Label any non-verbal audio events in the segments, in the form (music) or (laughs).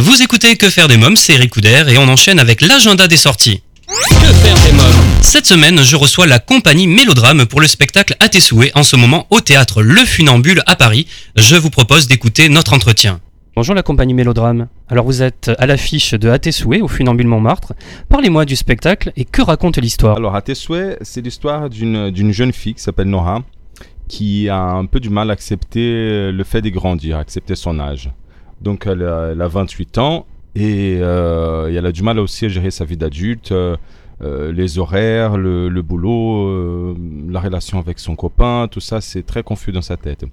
Vous écoutez Que faire des mômes, c'est Eric Couder et on enchaîne avec l'agenda des sorties. Que faire des mômes Cette semaine, je reçois la compagnie Mélodrame pour le spectacle À tes souhaits en ce moment au théâtre Le Funambule à Paris. Je vous propose d'écouter notre entretien. Bonjour la compagnie Mélodrame. Alors vous êtes à l'affiche de À tes souhaits au Funambule Montmartre. Parlez-moi du spectacle et que raconte l'histoire Alors À tes souhaits, c'est l'histoire d'une d'une jeune fille qui s'appelle Nora qui a un peu du mal à accepter le fait de grandir, accepter son âge. Donc elle a, elle a 28 ans et, euh, et elle a du mal aussi à gérer sa vie d'adulte, euh, euh, les horaires, le, boulot, la relation avec son copain, tout ça c'est très confus dans sa tête.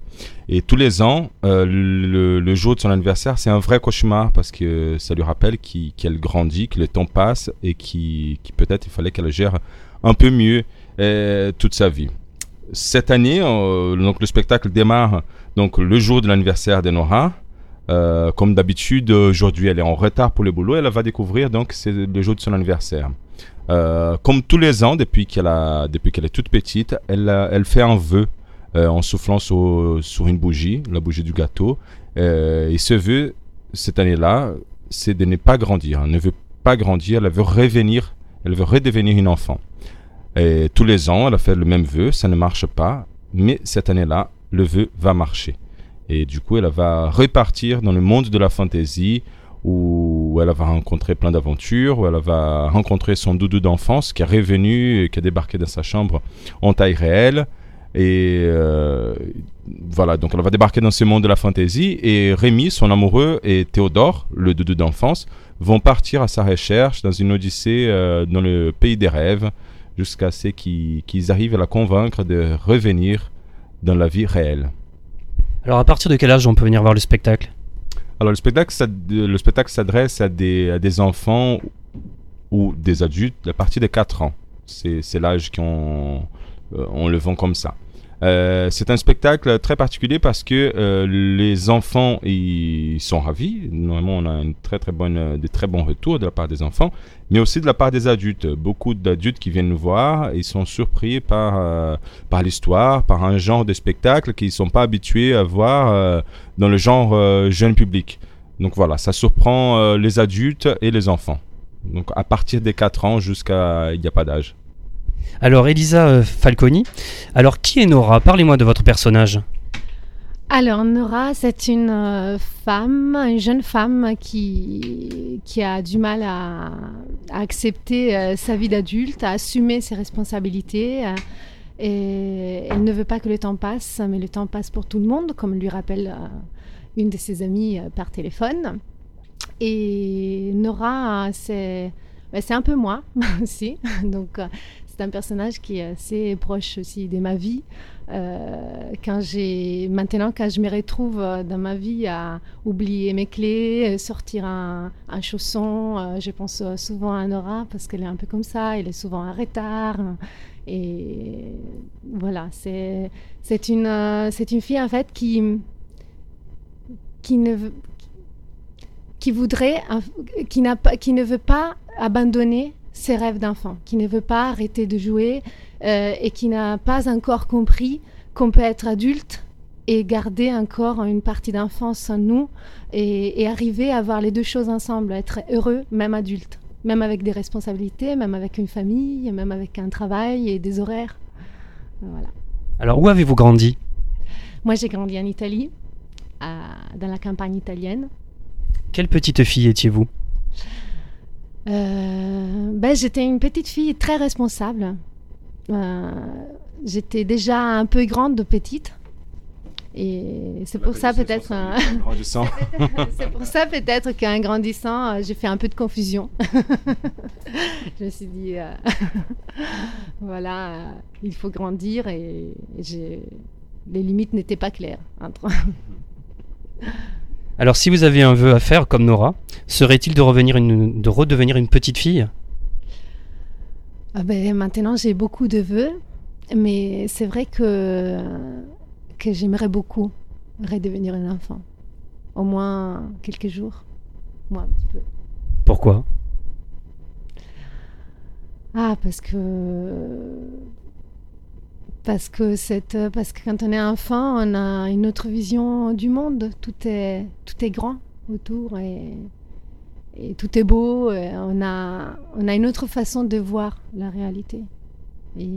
Et tous les ans, le, jour de son anniversaire, c'est un vrai cauchemar parce que ça lui rappelle qu'elle grandit, que le temps passe et qui qui peut-être il fallait qu'elle gère un peu mieux toute sa vie. Cette année, donc le spectacle démarre donc le jour de l'anniversaire de Nora. Euh, comme d'habitude, aujourd'hui, elle est en retard pour le boulot. Elle va découvrir donc c'est le jour de son anniversaire. Euh, comme tous les ans, depuis qu'elle a, depuis qu'elle est toute petite, elle, elle fait un vœu euh, en soufflant sur, sur une bougie, la bougie du gâteau. Et ce vœu, cette année-là, c'est de ne pas grandir. Elle ne veut pas grandir. Elle veut revenir. Elle veut redevenir une enfant. Et tous les ans, elle a fait le même vœu. Ça ne marche pas. Mais cette année-là, le vœu va marcher. Et du coup, elle va repartir dans le monde de la fantaisie où elle va rencontrer plein d'aventures, où elle va rencontrer son doudou d'enfance qui est revenu et qui a débarqué dans sa chambre en taille réelle. Et euh, voilà, donc elle va débarquer dans ce monde de la fantaisie. Et Rémi, son amoureux, et Théodore, le doudou d'enfance, vont partir à sa recherche dans une odyssée euh, dans le pays des rêves jusqu'à ce qu'ils arrivent à la convaincre de revenir dans la vie réelle. Alors à partir de quel âge on peut venir voir le spectacle? Alors le spectacle, spectacle s'adresse à des, enfants ou des adultes à partir de 4 ans. C'est c'est l'âge qu'on euh, on le vend comme ça. Euh, c'est un spectacle très particulier parce que euh, les enfants ils sont ravis. Normalement, on a une très très bonne, euh, des très bons retours de la part des enfants, mais aussi de la part des adultes. Beaucoup d'adultes qui viennent nous voir, ils sont surpris par par l'histoire, par un genre de spectacle qu'ils sont pas habitués à voir dans le genre jeune public. Donc voilà, ça surprend les adultes et les enfants. Donc à partir des 4 ans jusqu'à il n'y a pas d'âge. Alors Elisa euh, Falconi, alors qui est Nora? Parlez-moi de votre personnage. Alors, Nora, c'est une euh, femme, une jeune femme qui, qui a du mal à, accepter euh, sa vie d'adulte, à assumer ses responsabilités. et elle ne veut pas que le temps passe, mais le temps passe pour tout le monde, comme lui rappelle une de ses amies par téléphone. Et Nora, c'est ben, c'est un peu moi (laughs) aussi. Donc, c'est un personnage qui est assez proche aussi de ma vie. Euh, quand j'ai maintenant quand je me retrouve euh, dans ma vie à oublier mes clés, euh, sortir un, chausson, je pense souvent à Nora parce qu'elle est un peu comme ça, elle est souvent en retard et voilà, c'est c'est une c'est une fille en fait qui qui ne qui voudrait qui n'a pas qui ne veut pas abandonner ses rêves d'enfant, qui ne veut pas arrêter de jouer, euh, et qui n'a pas encore compris qu'on peut être adulte et garder encore une partie d'enfance en nous et, et arriver à voir les deux choses ensemble, être heureux même adulte, même avec des responsabilités, même avec une famille, même avec un travail et des horaires. Voilà. Alors où avez-vous grandi? Moi j'ai grandi en Italie, à- dans la campagne italienne. Quelle petite fille étiez-vous? Euh, ben, j'étais une petite fille très responsable. Euh, j'étais déjà un peu grande de petite. Et c'est pour ça peut-être euh, (laughs) c'est pour ça peut-être qu'en grandissant, j'ai fait un peu de confusion. (laughs) je me suis dit, euh, (laughs) voilà, il faut grandir et les limites n'étaient pas claires entre. Alors si vous avez un vœu à faire comme Nora, serait-il de, revenir une- de redevenir une petite fille? Ah ben, maintenant, j'ai beaucoup de vœux, mais c'est vrai que, que j'aimerais beaucoup redevenir un enfant. Au moins quelques jours. Moi, un petit peu. Pourquoi? Ah, parce que. Parce que, cette, parce que quand on est enfant, on a une autre vision du monde. Tout est, tout est grand autour et, et tout est beau. on, a, on a une autre façon de voir la réalité. Et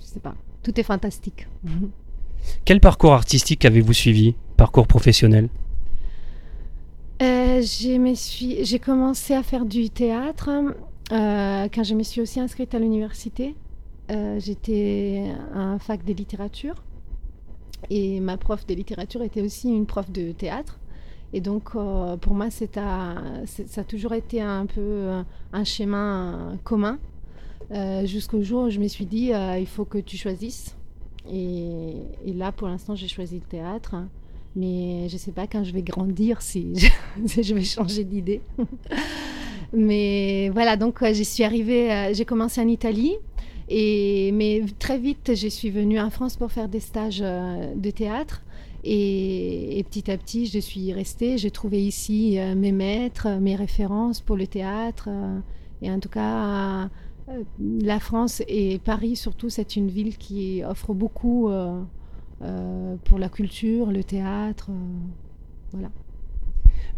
je sais pas, tout est fantastique. (laughs) Quel parcours artistique avez-vous suivi? Parcours professionnel? Euh, J'ai commencé à faire du théâtre euh, quand je me suis aussi inscrite à l'université. Euh, j'étais un fac de littérature et ma prof de littérature était aussi une prof de théâtre. Et donc, euh, pour moi, ça a toujours été un peu un chemin commun. Jusqu'au jour où je me suis dit, il faut que tu choisisses. Et, là, pour l'instant, j'ai choisi le théâtre. Mais je ne sais pas quand je vais grandir si je, (laughs) vais changer d'idée. (laughs) mais voilà, donc j'y suis arrivée, j'ai commencé en Italie. Mais très vite, je suis venue en France pour faire des stages euh, de théâtre. Et, petit à petit, je suis restée. J'ai trouvé ici euh, mes maîtres, mes références pour le théâtre. Euh, et en tout cas, la France et Paris, surtout, c'est une ville qui offre beaucoup pour la culture, le théâtre. voilà.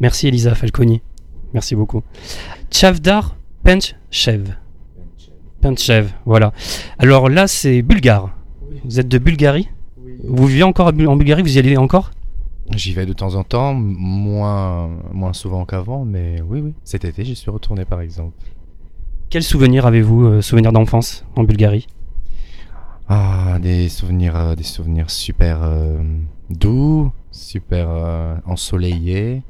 Merci Elisa Falconi. Merci beaucoup. Chavdar Penchev. Pentchev, voilà. Alors là, c'est bulgare. Vous êtes de Bulgarie Vous vivez encore en Bulgarie Vous y allez encore J'y vais de temps en temps, moins, moins souvent qu'avant, mais oui, oui. Cet été, j'y suis retourné par exemple. Quels souvenirs avez-vous, euh, souvenirs d'enfance en Bulgarie Ah, des souvenirs, euh, des souvenirs super euh, doux, super ensoleillés,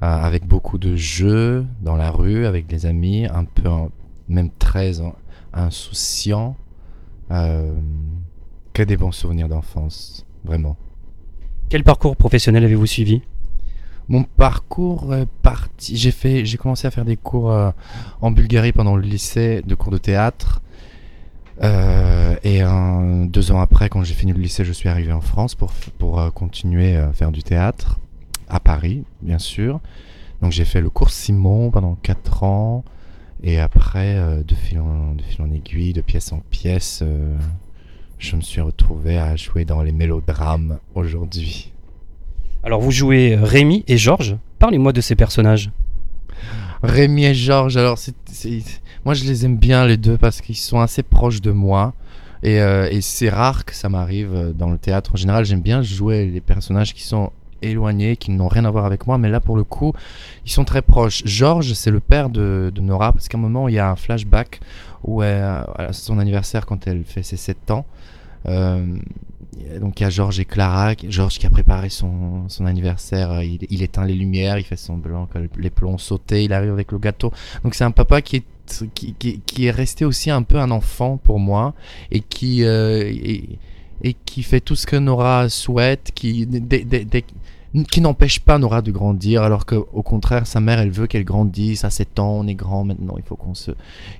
avec beaucoup de jeux dans la rue, avec des amis, un peu, même très insouciant. Euh, que des bons souvenirs d'enfance, vraiment. Quel parcours professionnel avez-vous suivi? Mon parcours est parti. J'ai fait, j'ai commencé à faire des cours euh, en Bulgarie pendant le lycée, de cours de théâtre. Euh, et deux ans après, quand j'ai fini le lycée, je suis arrivé en France pour, pour continuer à faire du théâtre, à Paris, bien sûr. Donc j'ai fait le cours Simon pendant quatre ans. Et après, euh, de, fil en, de fil en aiguille, de pièce en pièce, euh, je me suis retrouvé à jouer dans les mélodrames aujourd'hui. Alors vous jouez Rémi et Georges. Parlez-moi de ces personnages. Rémi et Georges, alors c'est, moi je les aime bien les deux parce qu'ils sont assez proches de moi. Et, euh, et c'est rare que ça m'arrive dans le théâtre. En général, j'aime bien jouer les personnages qui sont éloignés, qui n'ont rien à voir avec moi, mais là pour le coup, ils sont très proches. Georges, c'est le père de, Nora, parce qu'à un moment, il y a un flashback où à son anniversaire, quand elle fait ses 7 ans, euh, donc il y a Georges et Clara, Georges qui a préparé son, anniversaire, il, éteint les lumières, il fait semblant que les plombs sautés, il arrive avec le gâteau. Donc c'est un papa qui est qui, est resté aussi un peu un enfant pour moi et qui euh, et, qui fait tout ce que Nora souhaite, qui qui n'empêche pas Nora de grandir, alors qu'au contraire, sa mère, elle veut qu'elle grandisse. À 7 ans, on est grand maintenant, il faut qu'on se,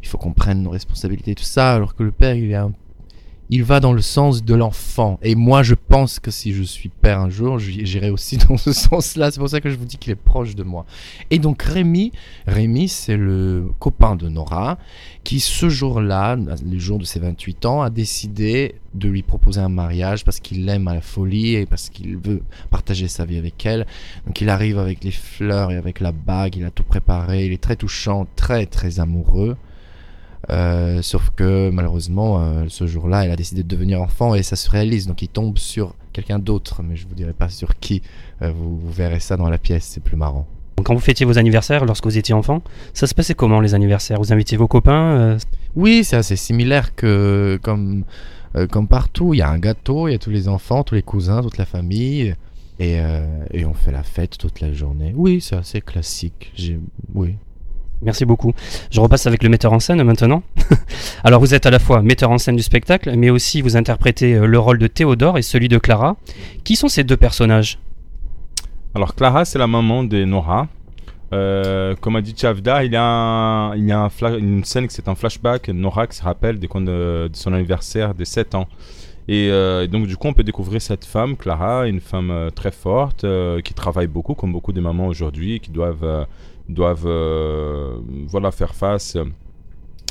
il faut qu'on prenne nos responsabilités, tout ça, alors que le père, il est un il va dans le sens de l'enfant. Et moi, je pense que si je suis père un jour, j'irai aussi (laughs) dans ce sens-là. C'est pour ça que je vous dis qu'il est proche de moi. Et donc Rémi, Rémi, c'est le copain de Nora, qui ce jour-là, le jour de ses 28 ans, a décidé de lui proposer un mariage parce qu'il l'aime à la folie et parce qu'il veut partager sa vie avec elle. Donc il arrive avec les fleurs et avec la bague, il a tout préparé, il est très touchant, très très amoureux. Euh, sauf que malheureusement, euh, ce jour-là, elle a décidé de devenir enfant et ça se réalise. Donc il tombe sur quelqu'un d'autre, mais je vous dirai pas sur qui. Euh, vous, verrez ça dans la pièce, c'est plus marrant. Quand vous fêtiez vos anniversaires lorsque vous étiez enfant, ça se passait comment les anniversaires? Vous invitiez vos copains Oui, c'est assez similaire que comme, comme partout. Il y a un gâteau, il y a tous les enfants, tous les cousins, toute la famille. Et, et on fait la fête toute la journée. Oui, c'est assez classique. Oui, Merci beaucoup. Je repasse avec le metteur en scène maintenant. (laughs) Alors vous êtes à la fois metteur en scène du spectacle, mais aussi vous interprétez euh, le rôle de Théodore et celui de Clara. Qui sont ces deux personnages? Alors Clara, c'est la maman de Nora. Euh, comme a dit Chavda, il y a, une scène qui c'est un flashback. Nora qui se rappelle de, son anniversaire des 7 ans. Et, euh, donc du coup, on peut découvrir cette femme, Clara, une femme très forte, qui travaille beaucoup, comme beaucoup de mamans aujourd'hui, qui doivent doivent euh, voilà, faire face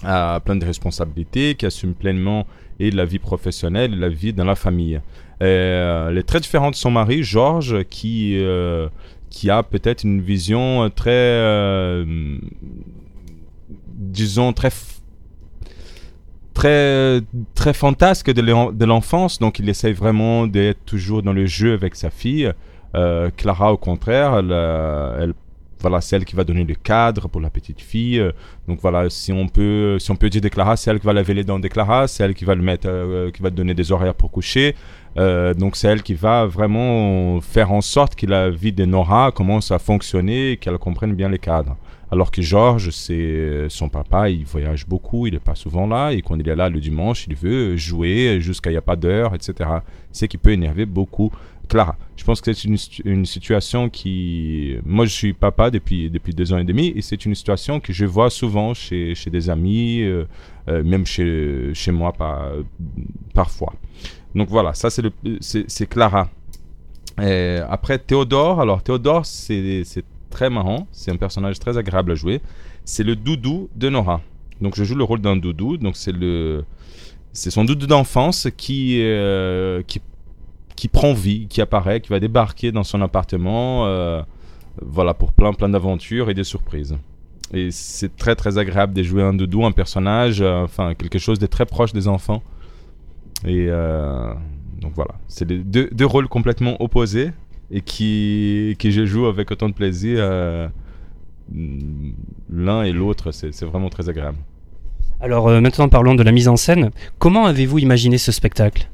a plein de responsabilités, qui assume pleinement et la vie professionnelle et la vie dans la famille. Euh, elle est très différente de son mari, Georges, qui, euh, qui a peut-être une vision très, euh, disons, très, très, très fantasque de l'en- de l'enfance. Donc, il essaye vraiment d'être toujours dans le jeu avec sa fille. Euh, Clara, au contraire, euh, elle- voilà, c'est elle qui va donner le cadre pour la petite fille. Euh, Donc voilà, si on peut, si on peut dire de Clara, c'est elle qui va laver les dents c'est elle qui va le mettre, euh, qui va donner des horaires pour coucher. Euh, donc c'est elle qui va vraiment faire en sorte que la vie de Nora commence à fonctionner et qu'elle comprenne bien les cadres. Alors que Georges, c'est son papa, il voyage beaucoup, il n'est pas souvent là, et quand il est là le dimanche, il veut jouer jusqu'à il n'y a pas d'heure, etc. C'est qui peut énerver beaucoup Clara. Je pense que c'est une, situ- une situation qui... Moi, je suis papa depuis, depuis deux ans et demi, et c'est une situation que je vois souvent chez, chez des amis, euh, euh, même chez, chez moi par, parfois. Donc voilà, ça c'est Clara. Après Théodore, alors Théodore c'est c'est très marrant, c'est un personnage très agréable à jouer. C'est le doudou de Nora. Donc je joue le rôle d'un doudou, donc c'est le c'est son doudou d'enfance qui euh, qui qui prend vie, qui apparaît, qui va débarquer dans son appartement, euh, voilà pour plein plein d'aventures et de surprises. Et c'est très très agréable de jouer un doudou, un personnage, euh, enfin quelque chose de très proche des enfants. Et euh, donc voilà, c'est des- deux, deux rôles complètement opposés et qui, qui je joue avec autant de plaisir. L'un et l'autre, c'est vraiment très agréable. Alors maintenant parlons de la mise en scène. Comment avez-vous imaginé ce spectacle?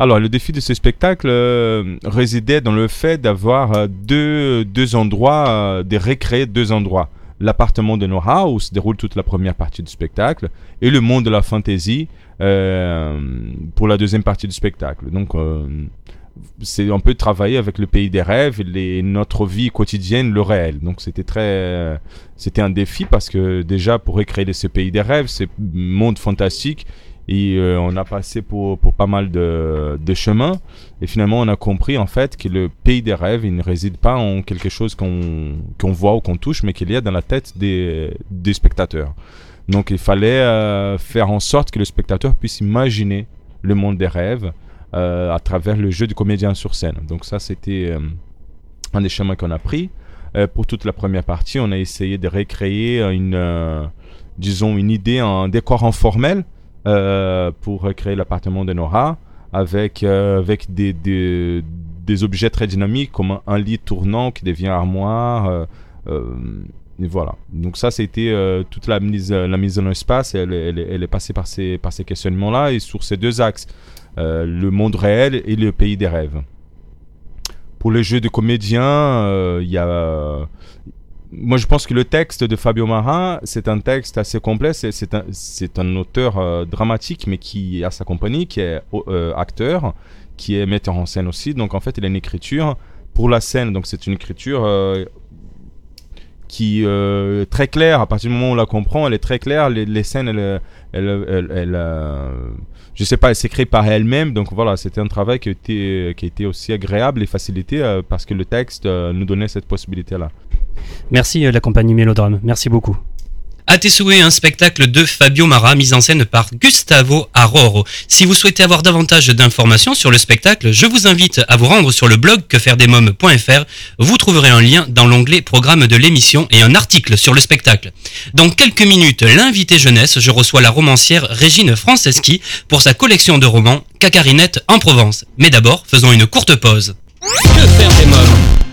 Alors, le défi de ce spectacle euh, résidait dans le fait d'avoir euh, deux, deux endroits, euh, de recréer deux endroits. L'appartement de Nora, où se déroule toute la première partie du spectacle, et le monde de la fantasy euh, pour la deuxième partie du spectacle. Donc, c'est un peu travailler avec le pays des rêves, les, notre vie quotidienne, le réel. Donc, c'était très, c'était un défi parce que déjà pour recréer ce pays des rêves, ce monde fantastique, et euh, on a passé pour, pas mal de, chemins. Et finalement, on a compris en fait que le pays des rêves, il ne réside pas en quelque chose qu'on voit ou qu'on touche, mais qu'il y a dans la tête des, spectateurs. Donc il fallait euh, faire en sorte que le spectateur puisse imaginer le monde des rêves euh, à travers le jeu du comédien sur scène. Donc ça, c'était un des chemins qu'on a pris. Pour toute la première partie, on a essayé de recréer une, disons, une idée, un décor informel pour recréer l'appartement de Nora avec, euh, avec des, des, des objets très dynamiques comme un, lit tournant qui devient armoire. euh, euh, et voilà. Donc ça, c'était euh, toute la mise, la mise en espace. Elle, elle, est passée par ces, par ces questionnements-là et sur ces deux axes, euh, le monde réel et le pays des rêves. Pour les jeux de comédien, euh, il y a moi, je pense que le texte de Fabio Marin, c'est un texte assez complet. C'est- un, un auteur euh, dramatique, mais qui a sa compagnie, qui est euh, acteur, qui est metteur en scène aussi. Donc, en fait, il a une écriture pour la scène. Donc, c'est une écriture euh, qui est très claire. À partir du moment où on la comprend, elle est très claire. Les, scènes, je sais pas, elle s'écrit par elle-même. Donc, voilà, c'était un travail qui a été, qui a été aussi agréable et facilité parce que le texte nous donnait cette possibilité-là. Merci euh, la compagnie Mélodrame, merci beaucoup. À tes souhaits, un spectacle de Fabio Mara mis en scène par Gustavo Aroro. Si vous souhaitez avoir davantage d'informations sur le spectacle, je vous invite à vous rendre sur le blog quefairedesmoms.fr. Vous trouverez un lien dans l'onglet programme de l'émission et un article sur le spectacle. Dans quelques minutes, l'invité jeunesse, je reçois la romancière Régine Franceschi pour sa collection de romans Cacarinette en Provence. Mais d'abord, faisons une courte pause. Que faire des mômes?